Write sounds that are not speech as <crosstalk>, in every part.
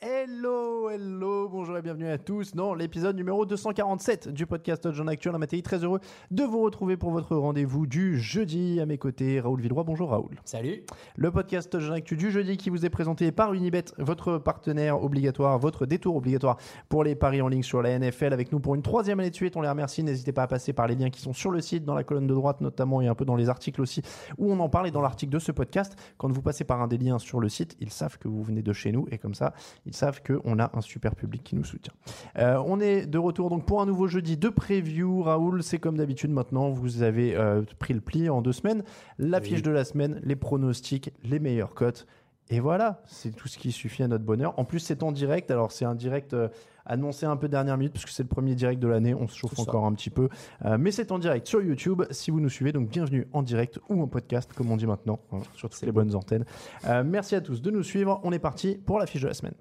Hello, hello, bonjour et bienvenue à tous dans l'épisode numéro 247 du podcast Jean Actuel en Matéi. Très heureux de vous retrouver pour votre rendez-vous du jeudi. À mes côtés, Raoul Villeroy. Bonjour Raoul. Salut. Le podcast Jean Actu du jeudi qui vous est présenté par Unibet, votre partenaire obligatoire, votre détour obligatoire pour les paris en ligne sur la NFL. Avec nous pour une troisième année de suite, on les remercie. N'hésitez pas à passer par les liens qui sont sur le site, dans la colonne de droite notamment et un peu dans les articles aussi, où on en parle et dans l'article de ce podcast. Quand vous passez par un des liens sur le site, ils savent que vous venez de chez nous et comme ça, ils savent qu'on a un super public qui nous soutient. Euh, on est de retour donc pour un nouveau jeudi de preview. Raoul, c'est comme d'habitude maintenant, vous avez euh, pris le pli en deux semaines. L'affiche de la semaine, les pronostics, les meilleures cotes. Et voilà, c'est tout ce qui suffit à notre bonheur. En plus, c'est en direct. Alors, c'est un direct euh, annoncé un peu dernière minute, puisque c'est le premier direct de l'année. On se chauffe encore un petit peu. Euh, mais c'est en direct sur YouTube, si vous nous suivez. Donc, bienvenue en direct ou en podcast, comme on dit maintenant, hein, sur toutes les bonnes antennes. Euh, merci à tous de nous suivre. On est parti pour l'affiche de la semaine.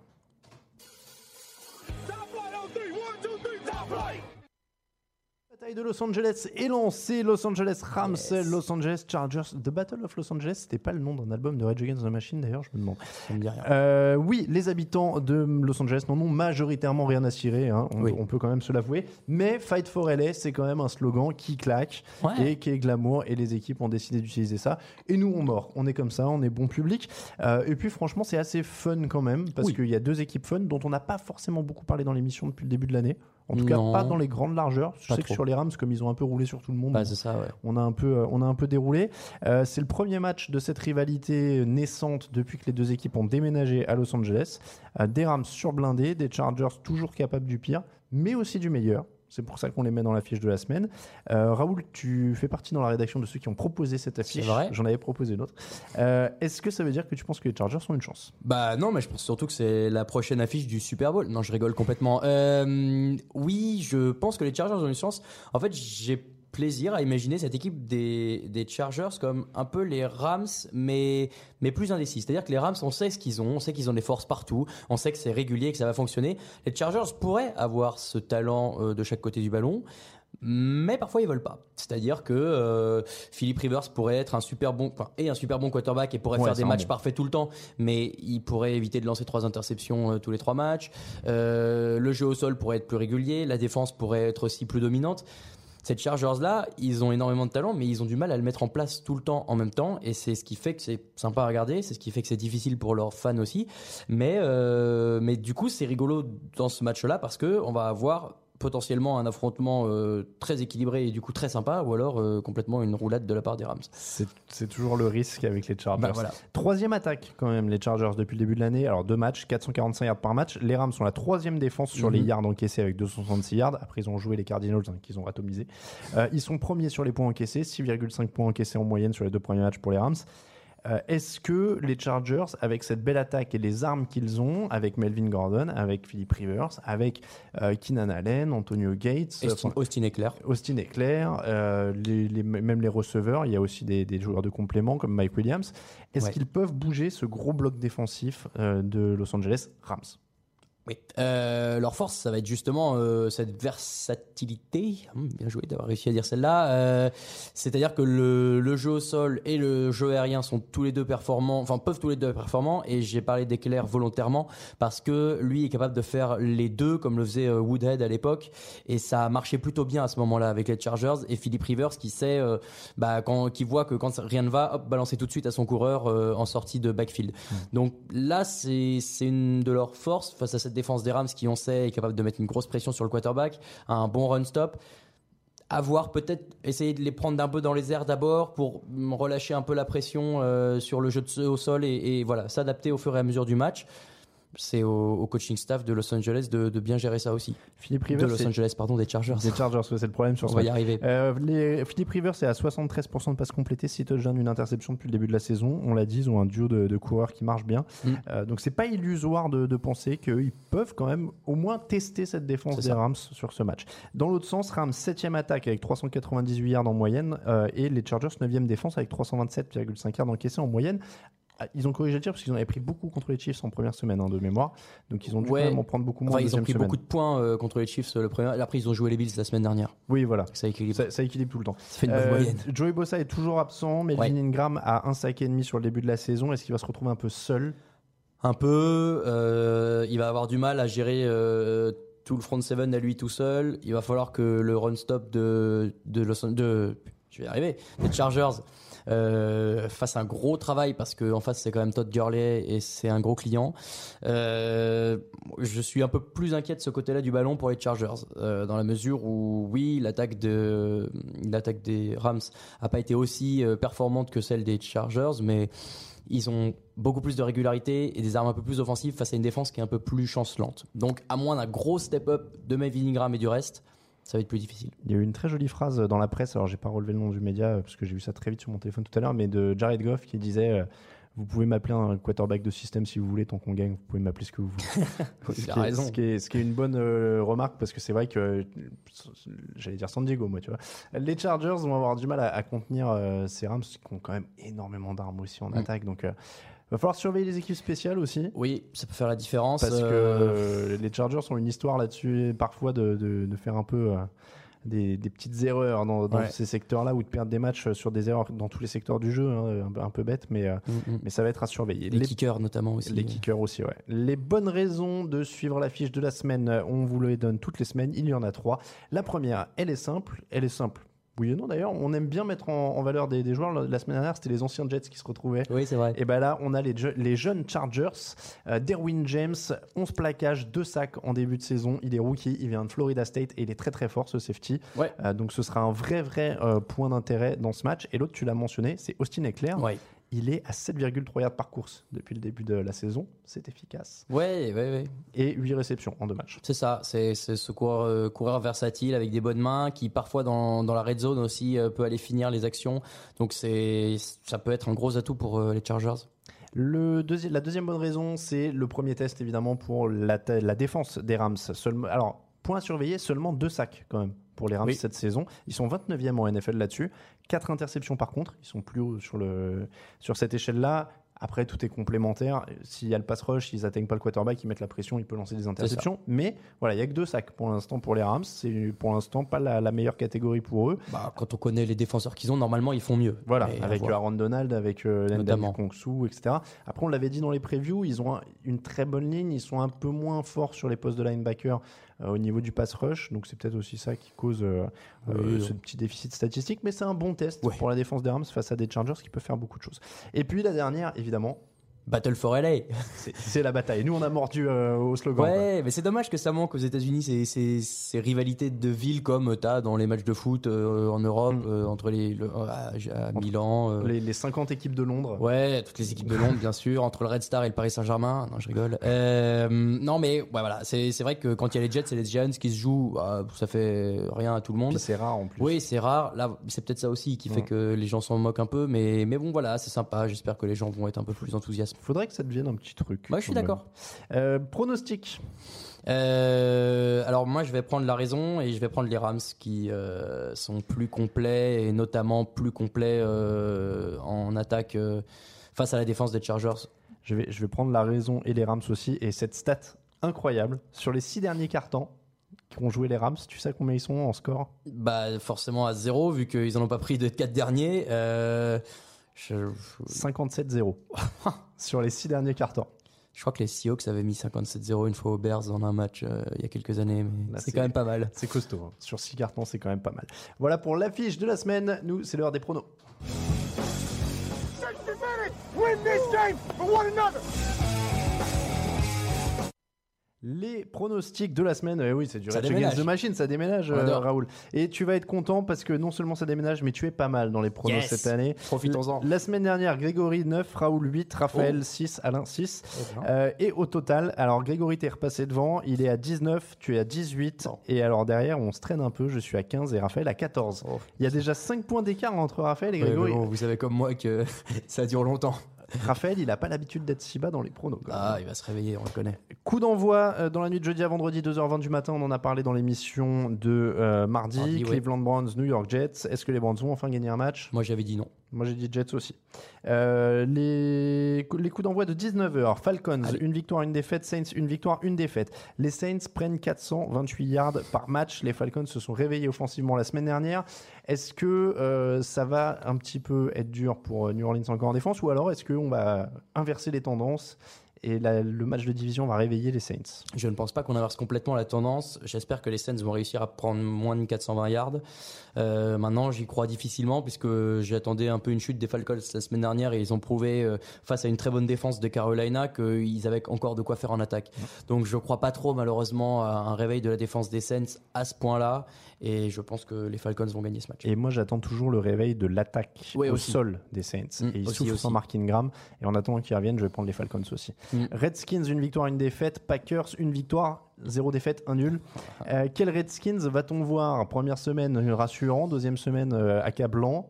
Bataille de Los Angeles est lancée. Los Angeles Rams, Los Angeles Chargers. The Battle of Los Angeles, c'était pas le nom d'un album de Rage Against the Machine d'ailleurs, je me demande. Ça me dit rien. Euh, oui, les habitants de Los Angeles n'en ont majoritairement rien à cirer, hein, on, Oui. on peut quand même se l'avouer. Mais Fight for LA, c'est quand même un slogan qui claque Ouais. et qui est glamour, et les équipes ont décidé d'utiliser ça. Et nous, on mord. On est comme ça, on est bon public. Euh, et puis, franchement, c'est assez fun quand même, parce Oui. qu'il y a deux équipes fun dont on n'a pas forcément beaucoup parlé dans l'émission depuis le début de l'année. En tout cas, pas dans les grandes largeurs. Je Pas sais que sur les Rams, comme ils ont un peu roulé sur tout le monde, Bah, c'est ça, ouais. on a un peu, euh, on a un peu déroulé. Euh, c'est le premier match de cette rivalité naissante depuis que les deux équipes ont déménagé à Los Angeles. Euh, des Rams surblindés, des Chargers toujours capables du pire, mais aussi du meilleur. C'est pour ça qu'on les met dans l'affiche de la semaine. Euh, Raoul, tu fais partie dans la rédaction de ceux qui ont proposé cette affiche. vrai. J'en avais proposé une autre. Euh, Est-ce que ça veut dire que tu penses que les Chargers ont une chance? Bah non, mais je pense surtout que c'est la prochaine affiche du Super Bowl. Non, je rigole complètement. Euh, oui, je pense que les Chargers ont une chance. En fait, j'ai plaisir à imaginer cette équipe des, des Chargers comme un peu les Rams, mais, mais plus indécis. C'est-à-dire que les Rams, on sait ce qu'ils ont, on sait qu'ils ont des forces partout, on sait que c'est régulier, que ça va fonctionner. Les Chargers pourraient avoir ce talent euh, de chaque côté du ballon. Mais parfois ils veulent pas. C'est-à-dire que euh, Philippe Rivers pourrait être un super bon enfin, et un super bon quarterback et pourrait Ouais, faire des matchs bon. parfaits tout le temps, mais il pourrait éviter de lancer trois interceptions euh, tous les trois matchs. Euh, le jeu au sol pourrait être plus régulier, la défense pourrait être aussi plus dominante. Ces Chargers-là, ils ont énormément de talent, mais ils ont du mal à le mettre en place tout le temps en même temps. Et c'est ce qui fait que c'est sympa à regarder, c'est ce qui fait que c'est difficile pour leurs fans aussi. Mais, euh, du coup, c'est rigolo dans ce match-là parce que on va avoir potentiellement un affrontement euh, très équilibré et du coup très sympa, ou alors euh, complètement une roulade de la part des Rams. C'est toujours le risque avec les Chargers. Bah, voilà. Troisième attaque quand même, les Chargers depuis le début de l'année. Alors deux matchs, 445 yards par match. Les Rams sont la troisième défense sur les Mhm. yards encaissés avec 266 yards. Après ils ont joué les Cardinals hein, qu'ils ont atomisé. Euh, ils sont premiers sur les points encaissés, 6,5 points encaissés en moyenne sur les deux premiers matchs pour les Rams. Euh, Est-ce que les Chargers, avec cette belle attaque et les armes qu'ils ont, avec Melvin Gordon, avec Philip Rivers, avec euh, Keenan Allen, Antonio Gates, Austin, Austin Eckler. Austin Eclair, euh, les, les- même les receveurs, il y a aussi des, des joueurs de complément comme Mike Williams. Est-ce Ouais. qu'ils peuvent bouger ce gros bloc défensif euh, de Los Angeles Rams? Oui. Euh, leur force, ça va être justement euh, cette versatilité. Hum, bien joué d'avoir réussi à dire celle-là. Euh, C'est-à-dire que le, le jeu au sol et le jeu aérien sont tous les deux performants, enfin peuvent tous les deux être performants. Et j'ai parlé d'Eclair volontairement parce que lui est capable de faire les deux comme le faisait euh, Woodhead à l'époque. Et ça a marché plutôt bien à ce moment-là avec les Chargers. Et Philip Rivers qui sait, euh, bah, quand, qui voit que quand rien ne va, hop, balancer tout de suite à son coureur euh, en sortie de backfield. Donc là, c'est c'est une de leurs forces face à cette défense des Rams qui, on sait, est capable de mettre une grosse pression sur le quarterback, un bon run stop. Avoir peut-être essayé de les prendre d'un peu dans les airs d'abord pour relâcher un peu la pression euh, sur le jeu au sol et, et voilà s'adapter au fur et à mesure du match. C'est au, au coaching staff de Los Angeles de, de bien gérer ça aussi. Philippe De Rivers, Los c'est Angeles, pardon, des Chargers. des Chargers, c'est le problème sur On va y arriver. Euh, les, Philippe Rivers c'est à 73% de passes complétées, 6 touchdowns, une interception depuis le début de la saison. On l'a dit, ils ont un duo de, de coureurs qui marche bien. Mm. Euh, donc c'est pas illusoire de, de penser qu'ils peuvent quand même au moins tester cette défense des ça. Rams sur ce match. Dans l'autre sens, Rams 7 attaque avec 398 yards en moyenne euh, et les Chargers 9 défense avec 327,5 yards encaissés en moyenne. Ah, Ils ont corrigé le tir parce qu'ils en avaient pris beaucoup contre les Chiefs en première semaine hein, de mémoire. Donc ils ont dû Ouais. quand même en prendre beaucoup moins Enfin, en ils ont pris semaine. beaucoup de points euh, contre les Chiefs le premier. Après, ils ont joué les Bills la semaine dernière. Oui, voilà. Ça équilibre. Ça, ça équilibre tout le temps. Ça fait une bonne Euh, moyenne. Joey Bossa est toujours absent. Melvin Ouais. Ingram a un sac et demi sur le début de la saison. Est-ce qu'il va se retrouver un peu seul? Un peu. euh, il va avoir du mal à gérer euh, tout le front seven à lui tout seul. Il va falloir que le run stop de de Los de je vais y arriver des Chargers euh, fasse un gros travail parce que en face c'est quand même Todd Gurley et c'est un gros client. Euh, je suis un peu plus inquiet de ce côté-là du ballon pour les Chargers euh, dans la mesure où oui l'attaque de l'attaque des Rams a pas été aussi euh, performante que celle des Chargers mais ils ont beaucoup plus de régularité et des armes un peu plus offensives face à une défense qui est un peu plus chancelante. Donc, à moins d'un gros step-up de Melvin Ingram et du reste, ça va être plus difficile. Il y a eu une très jolie phrase dans la presse. Alors, j'ai pas relevé le nom du média euh, parce que j'ai vu ça très vite sur mon téléphone tout à l'heure, mais de Jared Goff qui disait euh, Vous pouvez m'appeler un quarterback de système si vous voulez, tant qu'on gagne, vous pouvez m'appeler ce que vous voulez. <laughs> ce, qui est, raison. ce qui est- ce qui est une bonne euh, remarque parce que c'est vrai que euh, j'allais dire San Diego, moi, tu vois. Les Chargers vont avoir du mal à, à contenir ces Rams qui ont quand même énormément d'armes aussi en Mm. attaque. Donc, va falloir surveiller les équipes spéciales aussi. Oui, ça peut faire la différence. Parce que euh, euh, les Chargers ont une histoire là-dessus, parfois de, de- de faire un peu euh, des, des petites erreurs dans, dans Ouais. ces secteurs-là ou de perdre des matchs sur des erreurs dans tous les secteurs du jeu, hein, un, peu- un peu bête, mais, euh, mm, mm. mais ça va être à surveiller. les, kickers notamment aussi. les kickers aussi, ouais. Les bonnes raisons de suivre la fiche de la semaine, euh, on vous les donne toutes les semaines. Il y en a trois. La première, elle est simple. Elle est simple. Oui et non d'ailleurs. On aime bien mettre en, en valeur des, des joueurs. La semaine dernière, c'était les anciens Jets qui se retrouvaient. Oui, c'est vrai. Et ben là, on a les, je- les jeunes Chargers. Euh, Derwin James, 11 plaquages, 2 sacs en début de saison. Il est rookie, il vient de Florida State et il est très très fort ce safety. Ouais. Euh, donc ce sera un vrai vrai euh, point d'intérêt dans ce match. Et l'autre, tu l'as mentionné, c'est Austin Eclair. Ouais. Il est à 7,3 yards par course depuis le début de la saison. C'est efficace. Ouais, ouais, ouais. Et 8 réceptions en deux matchs. C'est ça, c'est ce coureur, euh, coureur versatile avec des bonnes mains qui parfois dans, dans la red zone aussi euh, peut aller finir les actions. Donc ça peut être un gros atout pour euh, les Chargers. Le deuxi- la deuxième bonne raison, c'est le premier test évidemment pour la, la défense des Rams. Seulement, alors, point à surveiller, seulement deux sacs quand même pour les Rams Oui. cette saison. Ils sont 29e en NFL là-dessus. Quatre interceptions par contre, ils sont plus hauts sur, le, sur cette échelle-là. Après, tout est complémentaire. S'il y a le pass rush, s'ils atteignent pas le quarterback, ils mettent la pression, il peut lancer des interceptions. Mais voilà, il y a que deux sacs pour l'instant pour les Rams. C'est pour l'instant pas la, la meilleure catégorie pour eux. Bah, quand on connaît les défenseurs qu'ils ont, normalement ils font mieux. Voilà, Mais à avec. Aaron Donald, avec euh, Notamment. Kongsu, etc. Après, on l'avait dit dans les previews, ils ont un- une très bonne ligne, ils sont un peu moins forts sur les postes de linebacker euh, au niveau du pass rush, donc c'est peut-être aussi ça qui cause euh, Oui, euh, ce petit déficit statistique, mais c'est un bon test Ouais. pour la défense des Rams face à des Chargers qui peuvent faire beaucoup de choses. Et puis la dernière, évidemment, Battle for LA. c'est- la bataille. Nous, on a mordu euh, au slogan. Ouais, mais c'est dommage que ça manque aux États-Unis ces, ces, ces rivalités de villes comme t'as dans les matchs de foot euh, en Europe Mm. euh, entre les le- à, à Milan. euh, Les, les 50 équipes de Londres. Ouais, toutes les équipes de Londres, bien sûr, entre le Red Star et le Paris Saint-Germain. Non, je rigole. Euh, non, mais ouais, voilà, c'est vrai que quand il y a les Jets et les Giants qui se jouent, bah, ça fait rien à tout le monde. C'est rare en plus. Oui, c'est rare. Là, c'est peut-être ça aussi qui fait que les gens s'en moquent un peu, mais mais bon, voilà, c'est sympa. J'espère que les gens vont être un peu plus enthousiastes. Faudrait que ça devienne un petit truc. Moi, je suis d'accord. Euh, pronostic. Euh, alors moi je vais prendre la raison et je vais prendre les Rams qui euh, sont plus complets et notamment plus complets en attaque face à la défense des Chargers. Je vais, je vais prendre la raison et les Rams aussi. Et cette stat incroyable. Sur les six derniers cartons qui ont joué les Rams, tu sais combien ils sont en score? Bah, forcément à zéro, vu qu'ils n'en ont pas pris de quatre derniers. Euh, je, 57-0 <laughs> sur les six derniers cartons. je crois que les Seahawks avaient mis 57-0 une fois aux Bears dans un match euh, il y a quelques années, mais Là, c'est c'est- quand même pas mal. C'est costaud. hein. Sur six cartons, c'est quand même pas mal. Voilà pour l'affiche de la semaine. Nous, c'est l'heure des pronos. Les pronostics de la semaine, eh oui, c'est du Ça Rage. Against the Machine, ça déménage, euh. Raoul. Et tu vas être content parce que non seulement ça déménage, mais tu es pas mal dans les pronos Yes. cette année. Profitons-en. La semaine dernière, Grégory 9, Raoul 8, Raphaël Oh. 6, Alain 6. bien. Euh, et au total, alors Grégory t'es repassé devant, il est à 19, tu es à 18. Bon. Et alors derrière, on se traîne un peu, je suis à 15 et Raphaël à 14. Oh. Il y a déjà 5 points d'écart entre Raphaël et Ouais, Grégory. mais bon, vous savez comme moi que <laughs> ça dure longtemps. Raphaël, il a pas l'habitude d'être si bas dans les pronos. Ah, il va se réveiller, on le connaît. Coup d'envoi euh, dans la nuit de jeudi à vendredi, 2h20 du matin. On en a parlé dans l'émission de euh, mardi. Mardi, ouais. Cleveland Browns, New York Jets. Est-ce que les Browns vont enfin gagner un match? Moi, j'avais dit non. Moi j'ai dit Jets aussi. Euh, les, les coups d'envoi de 19h. Falcons, Allez. une victoire, une défaite. Saints, une victoire, une défaite. Les Saints prennent 428 yards par match. Les Falcons se sont réveillés offensivement la semaine dernière. Est-ce que euh, ça va un petit peu être dur pour euh, New Orleans encore en défense ou alors est-ce qu'on va inverser les tendances et la- le match de division va réveiller les Saints Je ne pense pas qu'on inverse complètement la tendance. J'espère que les Saints vont réussir à prendre moins de 420 yards. Euh, maintenant, j'y crois difficilement puisque j'attendais un peu une chute des Falcons la semaine dernière et ils ont prouvé euh, face à une très bonne défense de Carolina qu'ils avaient encore de quoi faire en attaque. Donc, je ne crois pas trop malheureusement à un réveil de la défense des Saints à ce point-là et je pense que les Falcons vont gagner ce match. Et moi, j'attends toujours le réveil de l'attaque Ouais, au aussi. sol des Saints. Mm, et ils aussi, souffrent aussi. sans Mark Ingram. Et en attendant qu'ils reviennent, je vais prendre les Falcons aussi. Mm. Redskins, une victoire, une défaite. Packers, une victoire, zéro défaite, un nul. <laughs> Euh, quel Redskins va-t-on voir? Première semaine rassurant, deuxième semaine euh, accablant.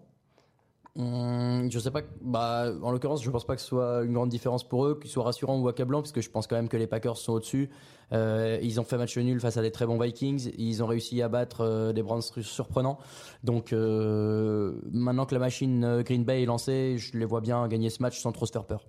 Hum, je sais pas. Bah, en l'occurrence, je pense pas que ce soit une grande différence pour eux, qu'ils soient rassurants ou accablants, parce que je pense quand même que les Packers sont au-dessus. Euh, ils ont fait match nul face à des très bons Vikings. Ils ont réussi à battre euh, des Browns surprenants. Donc euh, maintenant que la machine Green Bay est lancée, je les vois bien gagner ce match sans trop se faire peur.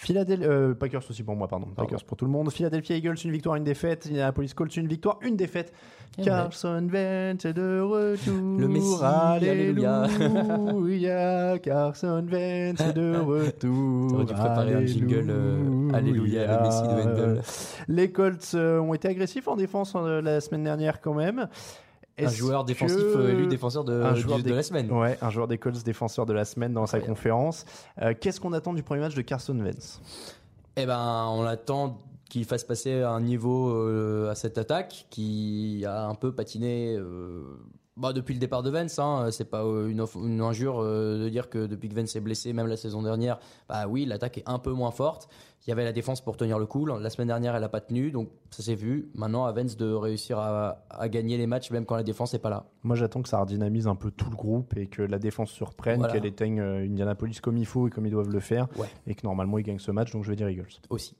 Philadelphie, euh, Packers aussi pour moi, pardon. Pardon. Packers pour tout le monde. Philadelphia Eagles, une victoire, une défaite. Indianapolis Colts, une victoire, une défaite. Eh Carson Wentz est de retour. Le Messie, alléluia. Alléluia. Carson Wentz est de retour. <laughs> T'aurais dû préparer un jingle, euh, Alléluia, le Messie de Wendell. Les Colts euh, ont été agressifs en défense euh, la semaine dernière quand même. Un joueur défensif que- euh, élu défenseur de, un du- joueur de des- la semaine. Ouais, un joueur des Colts défenseur de la semaine dans sa conférence. Euh, Qu'est-ce qu'on attend du premier match de Carson Wentz? Eh ben, on attend qu'il fasse passer un niveau euh, à cette attaque qui a un peu patiné euh, bah, depuis le départ de Vence. Hein. C'est pas euh, une, une injure euh, de dire que depuis que Vence est blessé, même la saison dernière, bah oui, l'attaque est un peu moins forte. Il y avait la défense pour tenir le coup. La semaine dernière, elle a pas tenu, donc ça s'est vu. Maintenant, à Vence de réussir à, à gagner les matchs, même quand la défense n'est pas là. Moi, j'attends que ça redynamise un peu tout le groupe et que la défense se reprenne, Voilà. qu'elle éteigne euh, Indianapolis comme il faut et comme ils doivent le faire, Ouais. et que normalement ils gagnent ce match. Donc je vais dire Eagles. Aussi.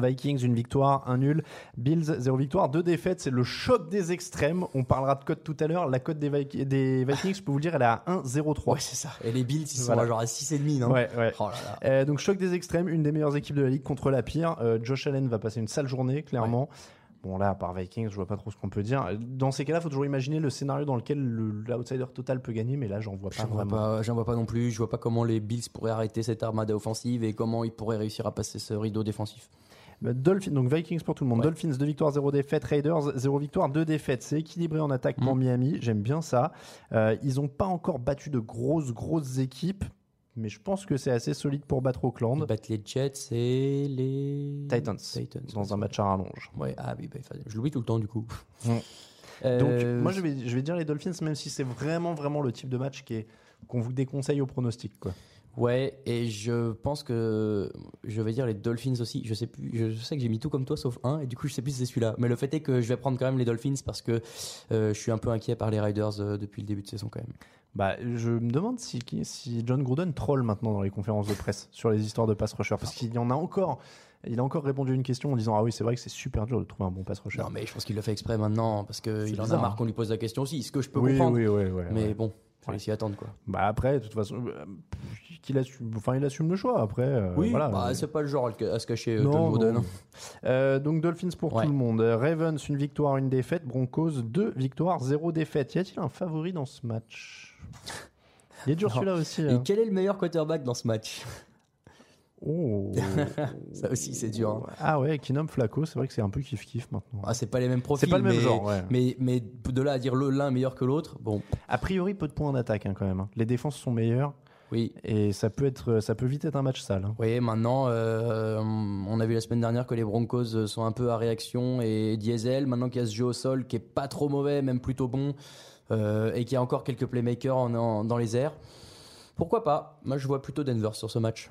Vikings, une victoire, un nul. Bills, zéro victoire, deux défaites. C'est le choc des extrêmes. On parlera de cote tout à l'heure. La cote des, Vik- des Vikings, je peux vous le dire, elle est à 1,03. Ouais, c'est ça. Et les Bills, ils sont à genre à 6,5, non Ouais, ouais. Oh là là. Euh, donc choc des extrêmes, une des meilleures équipes de la ligue contre la pire. Euh, Josh Allen va passer une sale journée, clairement. Bon là, à part Vikings, je vois pas trop ce qu'on peut dire. Dans ces cas-là, faut toujours imaginer le scénario dans lequel le- l'outsider total peut gagner, mais là, j'en vois pas J'en vois vraiment. pas, j'en vois pas non plus. Je vois pas comment les Bills pourraient arrêter cette armada offensive et comment ils pourraient réussir à passer ce rideau défensif. Bah, Dolphins, donc Vikings pour tout le monde. Ouais. Dolphins, 2 victoires, 0 défaites. Raiders, 0 victoire, 2 défaites. C'est équilibré en attaque pour Mm. Miami. J'aime bien ça. Euh, ils ont pas encore battu de grosses, grosses équipes, mais je pense que c'est assez solide pour battre Ils Auckland. battent les Jets et les Titans, Titans dans un match à rallonge. Ouais, ah oui, bah, je l'oublie tout le temps du coup. Mm. <laughs> Euh, Donc, moi, je vais, je vais dire les Dolphins, même si c'est vraiment, vraiment le type de match qui est qu'on vous déconseille au pronostic. Quoi. Ouais, et je pense que je vais dire les Dolphins aussi. Je sais plus, je sais que j'ai mis tout comme toi sauf un, et du coup je sais plus si c'est celui-là. Mais le fait est que je vais prendre quand même les Dolphins parce que euh, je suis un peu inquiet par les Riders euh, depuis le début de saison quand même. Bah, je me demande si, si John Gruden troll maintenant dans les conférences de presse sur les histoires de pass rusher, parce qu'il y en a encore. Il a encore répondu à une question en disant Ah oui, c'est vrai que c'est super dur de trouver un bon pass rusher. Non, mais je pense qu'il le fait exprès maintenant parce qu'il en a marre hein. qu'on lui pose la question aussi. Ce que je peux oui, comprendre. oui, oui, oui, mais ouais. bon, faut s'y attendre quoi. Bah après, de toute façon, euh, qu'il assume, enfin, il assume le choix. Après, euh, Oui, voilà. bah, c'est pas le genre à se cacher, euh, Non, non. hein. Euh, donc Dolphins pour Ouais. tout le monde. Ravens, une victoire, une défaite. Broncos, deux victoires, zéro défaite. Y a-t-il un favori dans ce match? Il est dur <laughs> celui-là aussi. Et hein. quel est le meilleur quarterback dans ce match? Oh. <laughs> Ça aussi, c'est dur. hein. Ah ouais, Kinom Flacco, c'est vrai que c'est un peu kiff-kiff maintenant. Ah, c'est pas les mêmes profils. c'est pas le même mais, genre, ouais. Mais, mais de là à dire le- l'un meilleur que l'autre, bon, A priori, peu de points en attaque hein, quand même. hein. Les défenses sont meilleures oui. et ça peut, être, ça peut vite être un match sale. hein. Oui, maintenant, euh, on a vu la semaine dernière que les Broncos sont un peu à réaction et diesel. Maintenant qu'il y a ce jeu au sol qui est pas trop mauvais, même plutôt bon, euh, et qu'il y a encore quelques playmakers en- en- dans les airs, pourquoi pas? Moi, je vois plutôt Denver sur ce match.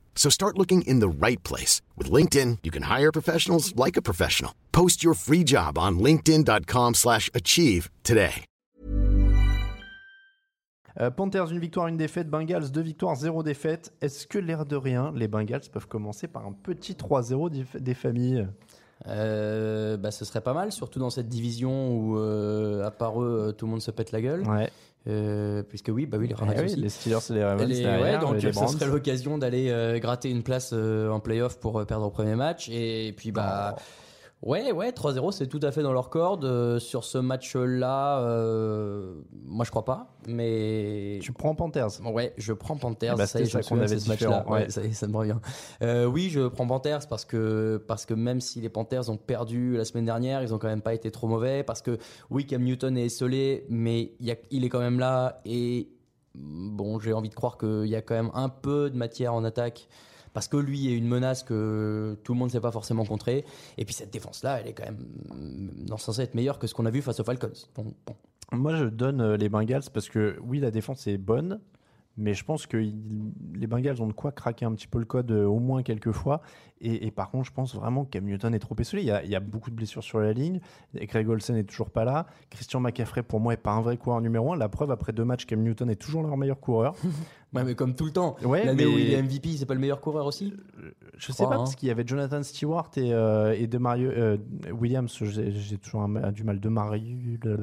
So start looking in the right place. With LinkedIn, you can hire professionals like a professional. Post your free job on linkedin.com/achieve slash achieve today. Euh, Panthers, une victoire, une défaite. Bengals, deux victoires, zéro défaite. Est-ce que l'air de rien, les Bengals peuvent commencer par un petit 3-0 des- familles? Euh, bah, ce serait pas mal, surtout dans cette division où, euh, à part eux, tout le monde se pète la gueule. Ouais. Euh, puisque oui, bah oui, les Eh Ravens oui, aussi. les Steelers et les Ravens Les- ouais, donc les Browns. serait l'occasion d'aller euh, gratter une place euh, en playoff pour euh, perdre au premier match. Et puis, bah, ouais, ouais, 3-0, c'est tout à fait dans leur corde. Euh, sur ce match-là, euh, moi, je crois pas. Mais. Tu prends Panthers. Ouais, je prends Panthers. Ben, ça y est, ça qu'on avait ce match-là. ouais. Ouais, ça me revient. Euh, oui, je prends Panthers parce que, parce que même si les Panthers ont perdu la semaine dernière, ils ont quand même pas été trop mauvais. Parce que, oui, Cam Newton est esselé, mais il, y a- il est quand même là. Et bon, j'ai envie de croire qu'il y a quand même un peu de matière en attaque. Parce que lui est une menace que tout le monde ne sait pas forcément contrer. Et puis cette défense-là, elle est quand même mm, censée être meilleure que ce qu'on a vu face aux Falcons. Bon. Moi, je donne euh, les Bengals parce que oui, la défense est bonne, mais je pense que les Bengals ont de quoi craquer un petit peu le code euh, au moins quelques fois. Et, et par contre, je pense vraiment que Cam Newton est trop esselé. Il y, a, il y a beaucoup de blessures sur la ligne. Et Craig Olsen est toujours pas là. Christian McCaffrey, pour moi, est pas un vrai coureur numéro un. La preuve, après deux matchs, Cam Newton est toujours leur meilleur coureur. <laughs> Ouais, mais comme tout le temps. Ouais, L'année mais- où il est MVP, c'est pas le meilleur coureur aussi Je Je sais crois, pas, hein. parce qu'il y avait Jonathan Stewart et, euh, et de Mario euh, Williams. J'ai j'ai toujours un- du mal. De Mario. De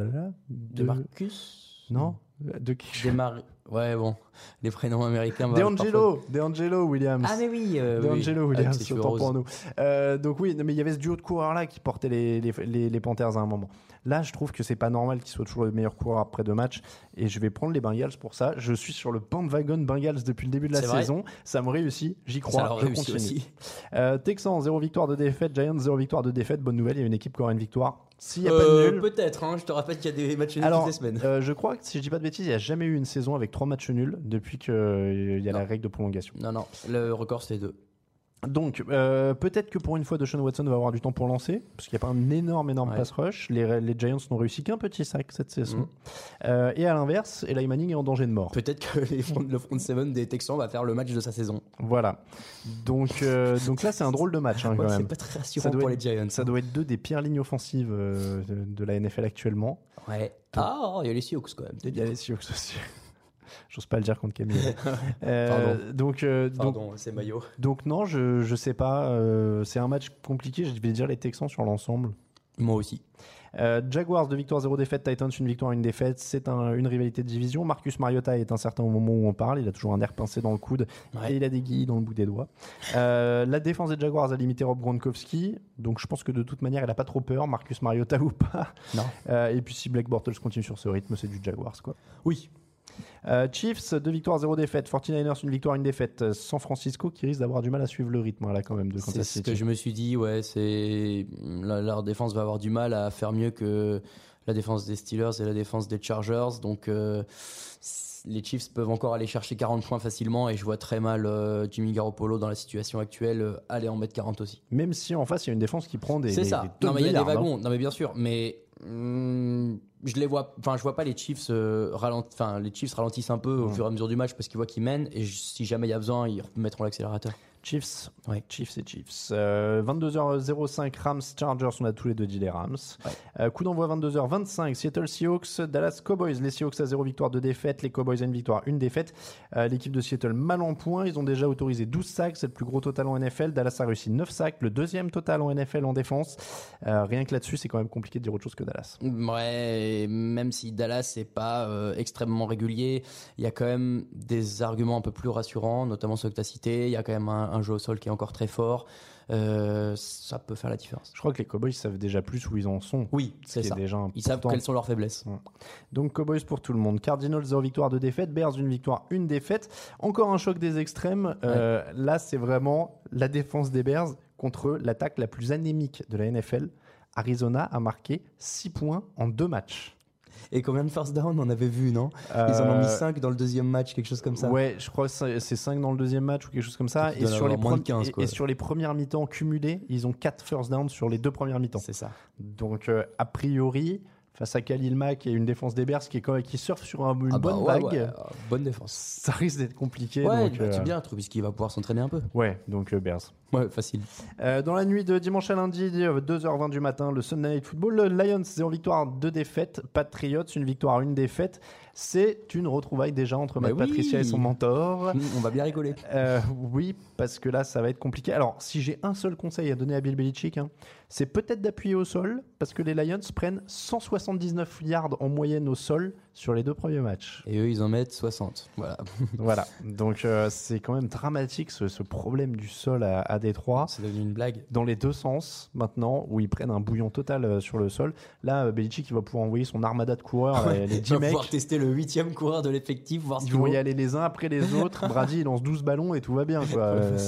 De Marcus? Non De qui Des Mar- Ouais, bon. Les prénoms américains. D'Angelo D'Angelo Williams. Ah, mais oui. euh. D'Angelo Avec Williams, cheveux autant pour nous. Euh, donc oui, mais il y avait ce duo de coureurs là qui portait les, les, les, les Panthers à un moment. Là, je trouve que c'est pas normal qu'ils soient toujours le meilleur coureur après deux matchs. Et je vais prendre les Bengals pour ça. Je suis sur le bandwagon Bengals depuis le début de la saison. Ça me réussit. J'y crois. je réussit continue. aussi. Euh, Texans, 0 victoire de défaite. Giants, 0 victoire de défaite. Bonne nouvelle, il y a une équipe qui aura une victoire. S'il n'y a Euh, pas de nul. Peut-être, hein, je te rappelle qu'il y a des matchs nuls toutes les semaines. euh, je crois que si je dis pas de il n'y a jamais eu une saison avec trois matchs nuls depuis qu'il y a la règle de prolongation. Non, non, le record c'est deux. Donc, euh, peut-être que pour une fois, Deshaun Watson va avoir du temps pour lancer, parce qu'il n'y a pas un énorme, énorme Ouais. pass rush. Les, les Giants n'ont réussi qu'un petit sac cette saison. Mhm. Euh, et à l'inverse, Eli Manning est en danger de mort. Peut-être que les front- le front seven des Texans va faire le match de sa saison. Voilà. Donc, euh, donc là, c'est un drôle de match hein, <laughs> Ouais, c'est pas très rassurant pour être- les Giants. Ça doit être deux des pires lignes offensives euh, de, de la NFL actuellement. Ouais. Ah, il y a les Sioux quand même. Il y a les Sioux aussi. <laughs> J'ose pas le dire contre Camille. <laughs> Euh, donc, euh, donc, Pardon, c'est maillot. donc non, je, je sais pas. euh, c'est un match compliqué. Je vais dire les Texans sur l'ensemble. Moi aussi. Euh, Jaguars, 2 victoires, 0 défaite. Titans, une victoire, une défaite. C'est un- une rivalité de division. Marcus Mariota est incertain au moment où on parle. Il a toujours un air pincé dans le coude Ouais. et il a des guillis dans le bout des doigts. Euh, la défense des Jaguars a limité Rob Gronkowski. Donc je pense que de toute manière, il a pas trop peur, Marcus Mariota ou pas. Non. Euh, et puis si Black Bortles continue sur ce rythme, c'est du Jaguars. Quoi. Oui. Euh, Chiefs, deux victoires, zéro défaite. 49ers, une victoire, une défaite. Euh, San Francisco qui risque d'avoir du mal à suivre le rythme hein, là quand même de C'est ce que je me suis dit, ouais, c'est leur défense va avoir du mal à faire mieux que la défense des Steelers et la défense des Chargers. Donc euh, les Chiefs peuvent encore aller chercher 40 points facilement et je vois très mal euh, Jimmy Garoppolo dans la situation actuelle euh, aller en mettre 40 aussi. Même si en face il y a une défense qui prend des. C'est ça. des non tonnes mais il y a de des hein. wagons. Non mais bien sûr. Mais je les vois. Enfin, je vois pas les Chiefs euh, ralent- Enfin, les Chiefs ralentissent un peu au fur et à mesure du match parce qu'ils voient qu'ils mènent et je- si jamais il y a besoin, ils mettront l'accélérateur. Chiefs, Ouais. Chiefs et Chiefs. Euh, 22h05, Rams, Chargers, on a tous les deux dit les Rams. Ouais. Euh, coup d'envoi 22h25, Seattle Seahawks, Dallas Cowboys. Les Seahawks à 0 victoire, 2 défaites. Les Cowboys à une victoire, une défaite. Euh, L'équipe de Seattle mal en point. Ils ont déjà autorisé 12 sacs, c'est le plus gros total en NFL. Dallas a réussi 9 sacs, le deuxième total en NFL en défense. Euh, rien que là-dessus, c'est quand même compliqué de dire autre chose que Dallas. Ouais, même si Dallas n'est pas euh, extrêmement régulier, il y a quand même des arguments un peu plus rassurants, notamment ceux que tu as cités. Il y a quand même un, un jeu au sol qui est encore très fort. Euh, ça peut faire la différence. Je crois que les Cowboys savent déjà plus où ils en sont. Oui, Ce c'est ça. déjà Ils savent quelles sont leurs faiblesses. Donc Cowboys pour tout le monde. Cardinals 0 victoire 2 défaites. Bears une victoire une défaite. Encore un choc des extrêmes. Euh, là c'est vraiment la défense des Bears contre l'attaque la plus anémique de la NFL. Arizona a marqué 6 points en deux matchs. Et combien de first down on avait vu, non Ils en ont Euh, mis 5 dans le deuxième match, quelque chose comme ça. Ouais, je crois que c'est c'est 5 dans le deuxième match ou quelque chose comme ça. Et sur, les avoir moins de premi- 15, et- quoi. et sur les premières mi-temps cumulées, ils ont 4 first downs sur les deux premières mi-temps. C'est ça. Donc euh, a priori, face à Khalil Mack et une défense des Bears qui, est quand même- qui surfe sur un- une Ah bah bonne ouais, vague, ouais, euh, bonne défense. ça risque d'être compliqué. Ouais, donc, bah, tu euh, bien, puisqu'il va pouvoir s'entraîner un peu. Ouais, donc euh, Bears. Ouais, facile. Euh, dans la nuit de dimanche à lundi, euh, 2h20 du matin, le Sunday Night Football, le Lions 0 victoire, 2 défaites, Patriots une victoire, une défaite. C'est une retrouvaille déjà entre Bah Matt oui. Patricia et son mentor. On va bien rigoler. Euh, oui, parce que là, ça va être compliqué. Alors, si j'ai un seul conseil à donner à Bill Belichick, hein, c'est peut-être d'appuyer au sol, parce que les Lions prennent 179 yards en moyenne au sol sur les deux premiers matchs. Et eux, ils en mettent 60. Voilà. <laughs> voilà, donc euh, c'est quand même dramatique ce, ce problème du sol à, à Détroit. C'est devenu une blague. Dans les deux sens, maintenant, où ils prennent un bouillon total euh, sur le sol. Là, Belichick, il va pouvoir envoyer son armada de coureurs, <laughs> Ouais, les, les il 10 va mecs. pouvoir tester le huitième coureur de l'effectif, voir Ils vont y aller les uns après les <laughs> autres. Brady, il lance 12 ballons et tout va bien. Quoi. <laughs> Euh,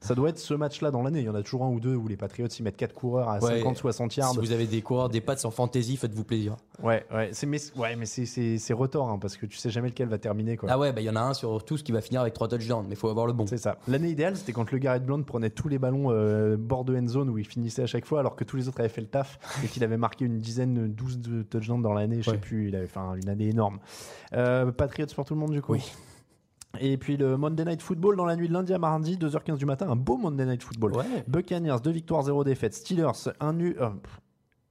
ça doit être ce match-là dans l'année. Il y en a toujours un ou deux où les Patriots y mettent 4 coureurs à Ouais. 50-60 yards. Si vous avez des coureurs, des pattes en fantasy, faites-vous plaisir. Ouais, ouais, c'est mais, ouais, mais c'est- c'est c'est retort hein, parce que tu sais jamais lequel va terminer. Quoi. Ah ouais, bah il y en a un sur tous qui va finir avec trois touchdowns, mais il faut avoir le bon. C'est ça. L'année idéale, c'était quand le Garrett Blount prenait tous les ballons euh, bord de end zone où il finissait à chaque fois, alors que tous les autres avaient fait le taf et qu'il avait marqué une dizaine, 12 de touchdowns dans l'année. Je sais Ouais. plus, il avait fait une année énorme. Euh, Patriots pour tout le monde, du coup. Oui. Et puis le Monday Night Football dans la nuit de lundi à mardi, 2h15 du matin, un beau Monday Night Football. Ouais. Buccaneers, 2 victoires, 0 défaite. Steelers, un nul. euh,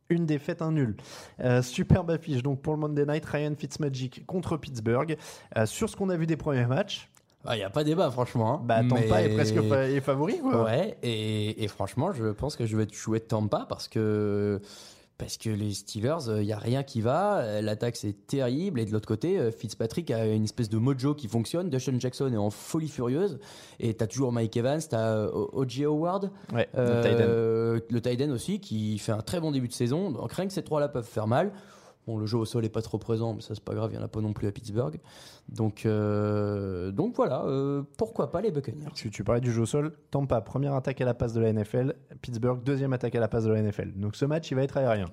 une défaite, un nul. Euh, superbe affiche donc pour le Monday Night, Ryan Fitzmagic contre Pittsburgh. Euh, sur ce qu'on a vu des premiers matchs, Il n'y a pas débat, franchement. hein. bah, Tampa Mais- est presque fa- est favori. Quoi. Ouais, et, et franchement, je pense que je vais être jouer de Tampa parce que. Parce que les Steelers, il n'y a rien qui va. euh, L'attaque, c'est terrible. Et de l'autre côté, euh, Fitzpatrick a une espèce de mojo qui fonctionne. Deshaun Jackson est en folie furieuse. Et tu as toujours Mike Evans, tu as O.J. Howard. Ouais, le. Euh, end aussi, qui fait un très bon début de saison. Donc rien que ces trois-là peuvent faire mal. Bon, le jeu au sol est pas trop présent, mais ça c'est pas grave, il y en a pas non plus à Pittsburgh. Donc, euh, donc voilà, euh, pourquoi pas les Buccaneers Tu, tu parlais du jeu au sol. Tampa, première attaque à la passe de la NFL. Pittsburgh, deuxième attaque à la passe de la NFL. Donc ce match, il va être aérien.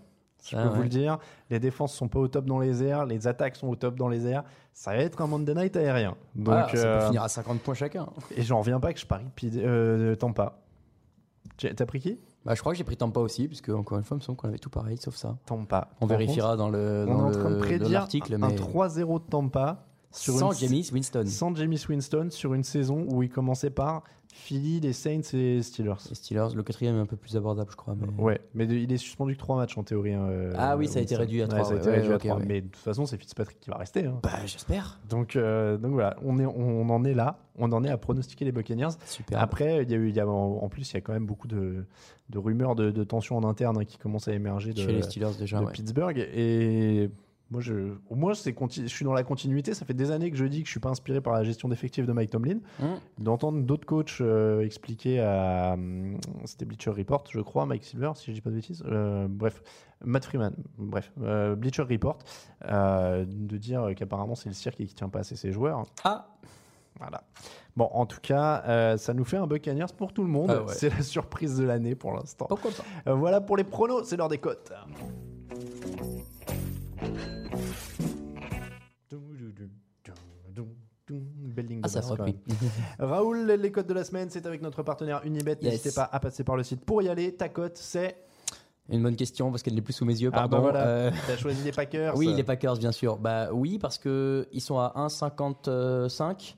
Je Ah peux ouais. vous le dire. Les défenses sont pas au top dans les airs. Les attaques sont au top dans les airs. Ça va être un Monday Night aérien. Donc, Ah, ça euh, peut finir à 50 points chacun. Et j'en reviens pas que je parie euh, Tampa. T'as pris qui? Bah, je crois que j'ai pris Tampa aussi, puisque encore une fois, il me semble qu'on avait tout pareil, sauf ça. Tampa. On Par vérifiera dans le contre, On dans est en train de le- dans prédire l'article, un mais 3-0 de Tampa sur sans James Winston. sans James Winston sur une saison où il commençait par Philly, les Saints et les Steelers. Les Steelers, le quatrième est un peu plus abordable, je crois. Mais... Ouais, mais de- il est suspendu que 3 matchs en théorie. hein, euh, Ah oui, ça a été réduit à trois, ça a été ouais, réduit à. Mais de toute façon, c'est Fitzpatrick qui va rester. hein. Bah, j'espère. Donc, euh, donc voilà, on, est, on en est là. On en est à pronostiquer les Buccaneers. Super. Après, il y a eu, il y a, en, en plus, il y a quand même beaucoup de, de rumeurs de, de tensions en interne hein, qui commencent à émerger de, Chez les Steelers déjà, de. Pittsburgh. Et Moi, je, au moins, je suis dans la continuité. Ça fait des années que je dis que je suis pas inspiré par la gestion d'effectifs de Mike Tomlin. Hum. D'entendre d'autres coachs euh, expliquer à. hum, C'était Bleacher Report, je crois, Mike Silver, si je dis pas de bêtises. Euh, bref, Matt Freeman, bref, euh, Bleacher Report, de dire qu'apparemment c'est le cirque et qu'il tient pas assez ses joueurs. Ah, Voilà. Bon, en tout cas, euh, ça nous fait un Buccaneers pour tout le monde. Ah ouais. C'est la surprise de l'année pour l'instant. pourquoi pas Euh, voilà pour les pronos, c'est l'heure des cotes. Ah, ça repris. <laughs> Raoul, les cotes de la semaine, c'est avec notre partenaire Unibet. Yes. N'hésitez pas à passer par le site pour y aller. Ta cote, c'est. Une bonne question parce qu'elle n'est plus sous mes yeux. Ah Pardon. bah voilà, Euh, t'as choisi les Packers. Oui, les Packers, bien sûr. Bah oui, parce que ils sont à 1,55.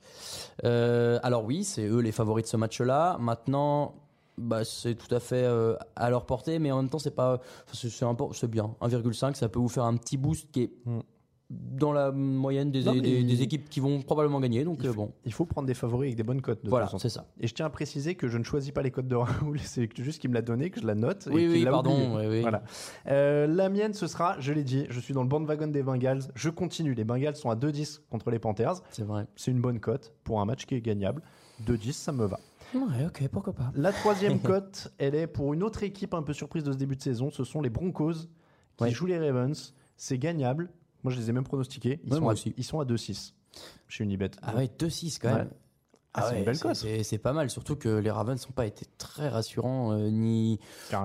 Euh, alors oui, c'est eux les favoris de ce match-là. Maintenant, bah c'est tout à fait euh, à leur portée, mais en même temps, c'est pas, c'est bien. 1,5, ça peut vous faire un petit boost qui est Hmm. Dans la moyenne des, Non, mais des- il- des équipes qui vont probablement gagner. Donc Il euh, faut, bon, il faut prendre des favoris avec des bonnes cotes. De voilà, c'est ça. Et je tiens à préciser que je ne choisis pas les cotes de Raoul, <laughs> c'est juste qu'il me l'a donné, que je la note. Oui, oui, l'a pardon. oublié. oui, oui. Voilà. Euh, la mienne, ce sera, je l'ai dit, je suis dans le bandwagon des Bengals. Je continue. Les Bengals sont à 2-10 contre les Panthers. C'est vrai. C'est une bonne cote pour un match qui est gagnable. 2-10, ça me va. Ouais, ok, pourquoi pas. La troisième <laughs> cote, elle est pour une autre équipe un peu surprise de ce début de saison. Ce sont les Broncos qui Ouais. jouent les Ravens. C'est gagnable. Moi, je les ai même pronostiqués. Ils, Ouais, sont, à, ils sont à 2-6 chez Unibet. Ah ouais, 2-6 quand Ouais. Ah, c'est une belle cote. C'est pas mal, surtout que les Ravens n'ont pas été très rassurants, euh, ni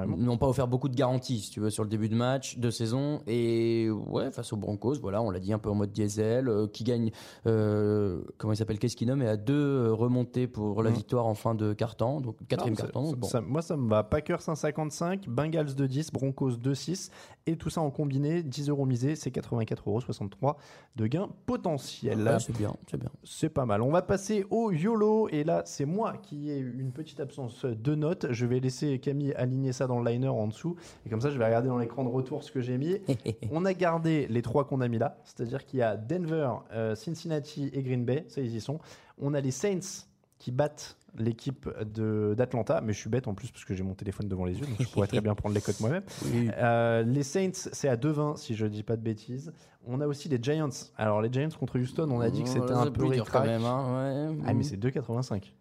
n'ont pas offert beaucoup de garanties, si tu veux, sur le début de match, de saison. Et ouais, face aux Broncos, voilà, on l'a dit un peu en mode diesel, euh, qui gagne, euh, comment il s'appelle, qu'est-ce qu'il nomme, et à deux remontées pour la Mhm. victoire en fin de quart-temps, donc quatrième donc bon. ça- moi, ça me va. Packers 1,55, Bengals 2,10, Broncos 2,6. Et tout ça en combiné, 10 euros misés, c'est 84,63 euros de gain potentiel. Ouais, c'est bien, c'est bien. C'est pas mal. On va passer au YOLO. Et là, c'est moi qui ai une petite absence de notes. Je vais laisser Camille aligner ça dans le liner en dessous. Et comme ça, je vais regarder dans l'écran de retour ce que j'ai mis. <laughs> On a gardé les trois qu'on a mis là. C'est-à-dire qu'il y a Denver, euh, Cincinnati et Green Bay. Ça, ils y sont. On a les Saints qui battent l'équipe de- d'Atlanta. Mais je suis bête en plus parce que j'ai mon téléphone devant les yeux. Donc je pourrais très bien prendre les cotes moi-même. Oui. Euh, les Saints, c'est à 2-20 si je dis pas de bêtises. On a aussi les Giants. Alors les Giants contre Houston, on a dit que c'était un peu dur quand même, hein, ouais. Ah mais c'est 2,85.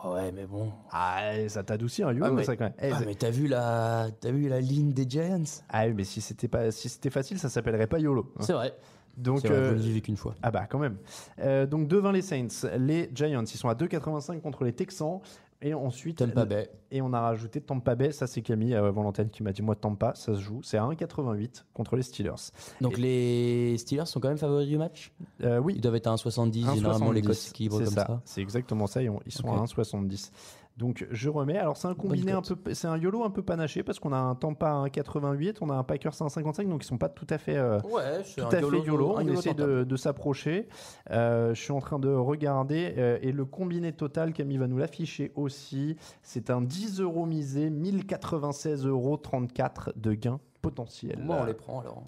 Ah ouais, mais bon. Ah ça t'adoucit un Ah, euro mais- ça quand même. Ah, mais t'as vu la, vu la ligne des Giants? Ah oui, mais si c'était pas si c'était facile, ça s'appellerait pas YOLO. hein. C'est vrai. Donc vrai, euh, ne vu qu'une fois. ah bah quand même. Euh, donc 2-20 les Saints, les Giants, ils sont à 2,85 contre les Texans. Et ensuite, Tampa Bay. et on a rajouté Tampa Bay, ça c'est Camille euh, avant l'antenne qui m'a dit moi Tampa, ça se joue, c'est à 1,88 contre les Steelers. Donc les Steelers sont quand même favoris du match? Euh, oui, Ils doivent être à 1,70, généralement les cotes 1,70, équilibrent c'est comme ça. C'est exactement ça. Ils, ont- ils sont Ok. à 1,70. Donc je remets. Alors c'est un combiné un peu, c'est un YOLO un peu panaché parce qu'on a un Tampa à 1,88, on a un Packers à 1,55, donc ils sont pas tout à fait. euh, Ouais, tout à fait YOLO, on essaie de, de s'approcher. Euh, je suis en train de regarder euh, et le combiné total, Camille va nous l'afficher aussi. C'est un 10 euros misé, 1096,34 euros de gain potentiel. Bon, on les prend alors.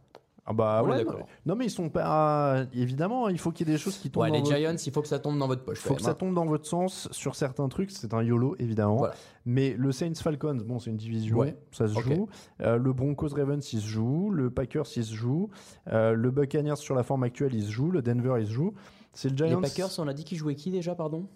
Ah bah ouais, d'accord. non, mais ils sont pas. Évidemment, il faut qu'il y ait des choses qui tombent. Ouais, dans les votre- Giants, il faut que ça tombe dans votre poche. faut quand que même, ça hein. tombe dans votre sens sur certains trucs. C'est un YOLO, évidemment. Voilà. Mais le Saints Falcons, bon, c'est une division. Ouais. Ça se Ok. joue. Euh, le Broncos Ravens, il se joue. Le Packers, il se joue. Euh, le Buccaneers, sur la forme actuelle, il se joue. Le Denver, il se joue. C'est le Les Giants. Packers, on a dit qu'ils jouaient qui déjà, pardon?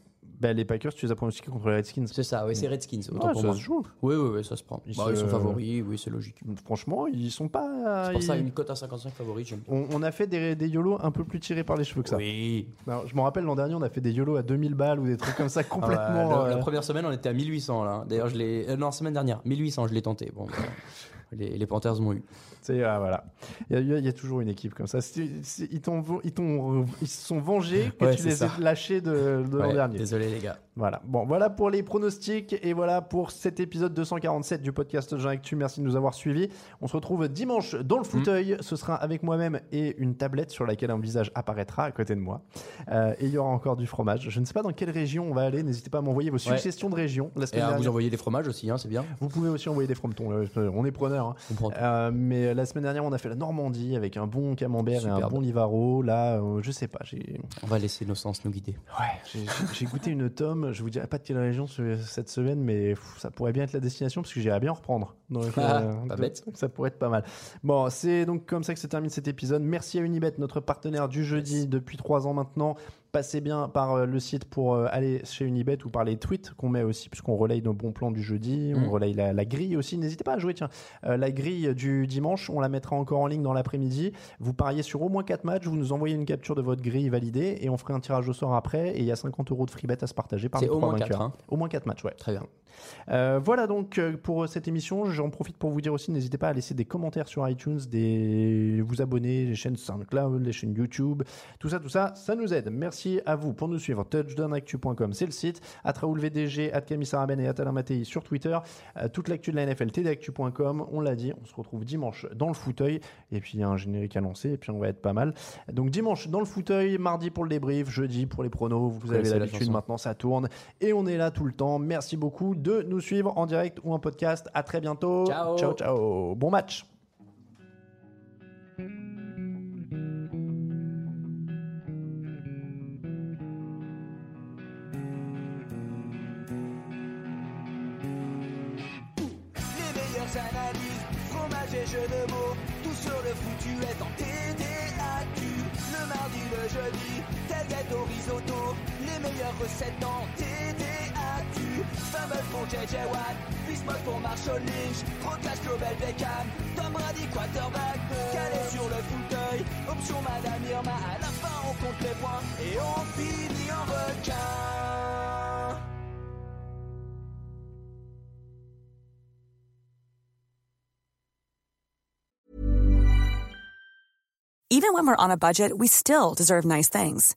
Ben, les Packers, tu les as pronostiqués contre les Redskins. C'est ça, oui, c'est Redskins. Autant Ouais, pour ça moi. se joue. Oui, oui, oui, ça se prend. Ils Bah, se- ils sont favoris, oui, c'est logique. Franchement, ils sont pas. C'est pour ça, ils- une cote à 55 favoris, j'aime bien. on, on a fait des, des YOLO un peu plus tirés par les cheveux que ça. Oui. Alors, je me rappelle l'an dernier, on a fait des YOLO à 2000 balles ou des trucs comme ça Ah complètement. bah, la, la euh, première semaine, on était à 1800 là. D'ailleurs, je l'ai. euh, non, semaine dernière, 1800, je l'ai tenté. Bon, bah, <laughs> les, les Panthers m'ont eu. C'est ah, voilà. Il y, a- y toujours une équipe comme ça. Ils t'ont ils t'ont ils se sont vengés que Ouais, tu les aies lâchés de, de l'an dernier. Désolé, les gars. Voilà. Bon, voilà pour les pronostics et voilà pour cet épisode 247 du podcast Jean Actu. Merci de nous avoir suivis. On se retrouve dimanche dans le fauteuil. Ce sera avec moi-même et une tablette sur laquelle un visage apparaîtra à côté de moi. Euh, et il y aura encore du fromage. Je ne sais pas dans quelle région on va aller. N'hésitez pas à m'envoyer vos suggestions de région. La Et à vous envoyer des fromages aussi, hein, c'est bien. vous pouvez aussi envoyer des frometons. On est preneur. Hein. Euh, mais la semaine dernière, on a fait la Normandie avec un bon camembert et un bon livaro. Là, euh, je sais pas. On va laisser nos sens nous guider. ouais, j'ai- goûté une tome. Je vous dirai pas de quelle région ce- cette semaine, mais pff, ça pourrait bien être la destination parce que j'irais bien en reprendre. Donc, Ah, euh, pas donc, bête. ça pourrait être pas mal. Bon, c'est donc comme ça que se termine cet épisode. Merci à Unibet, notre partenaire du jeudi depuis trois ans maintenant. Passez bien par euh, le site pour euh, aller chez Unibet ou par les tweets qu'on met aussi, puisqu'on relaye nos bons plans du jeudi, on Mhm. relaye la, la grille aussi. N'hésitez pas à jouer, tiens. Euh, la grille du dimanche, on la mettra encore en ligne dans l'après-midi. Vous pariez sur au moins 4 matchs, vous nous envoyez une capture de votre grille validée et on fera un tirage au sort après. Et il y a 50 euros de free bet à se partager par les au trois moins vainqueurs. 4. Hein. Au moins 4 matchs, ouais. Très bien. Euh, voilà donc euh, pour cette émission. J'en profite pour vous dire aussi, n'hésitez pas à laisser des commentaires sur iTunes, des... vous abonner, les chaînes SoundCloud, les chaînes YouTube, tout ça, tout ça, ça nous aide. Merci à vous pour nous suivre. Touchdownactu.com, c'est le site. À Raoul VDG, à Camille Saraben et à Mattei sur Twitter. Euh, toute l'actu de la NFL, tdactu.com. On l'a dit, on se retrouve dimanche dans le fauteuil. Et puis il y a un générique à lancer et puis on va être pas mal. Donc dimanche dans le fauteuil, mardi pour le débrief, jeudi pour les pronos. Vous avez l'habitude maintenant, ça tourne. Et on est là tout le temps. Merci beaucoup de nous suivre en direct ou en podcast. À très bientôt. Ciao. ciao. ciao. Bon match. Les meilleures analyses, fromage et jeux de mots, tout sur le foutu est en TDAQ. Le mardi, le jeudi, tailgate au risotto, les meilleures recettes en TDAQ. JJ Watt, pour Marshall Lynch, Rocas Global Beckham, Tom Brady quarterback, calé sur le fauteuil, option Madame Irma, à la fin on compte les points et on finit en requin. Even when we're on a budget, we still deserve nice things.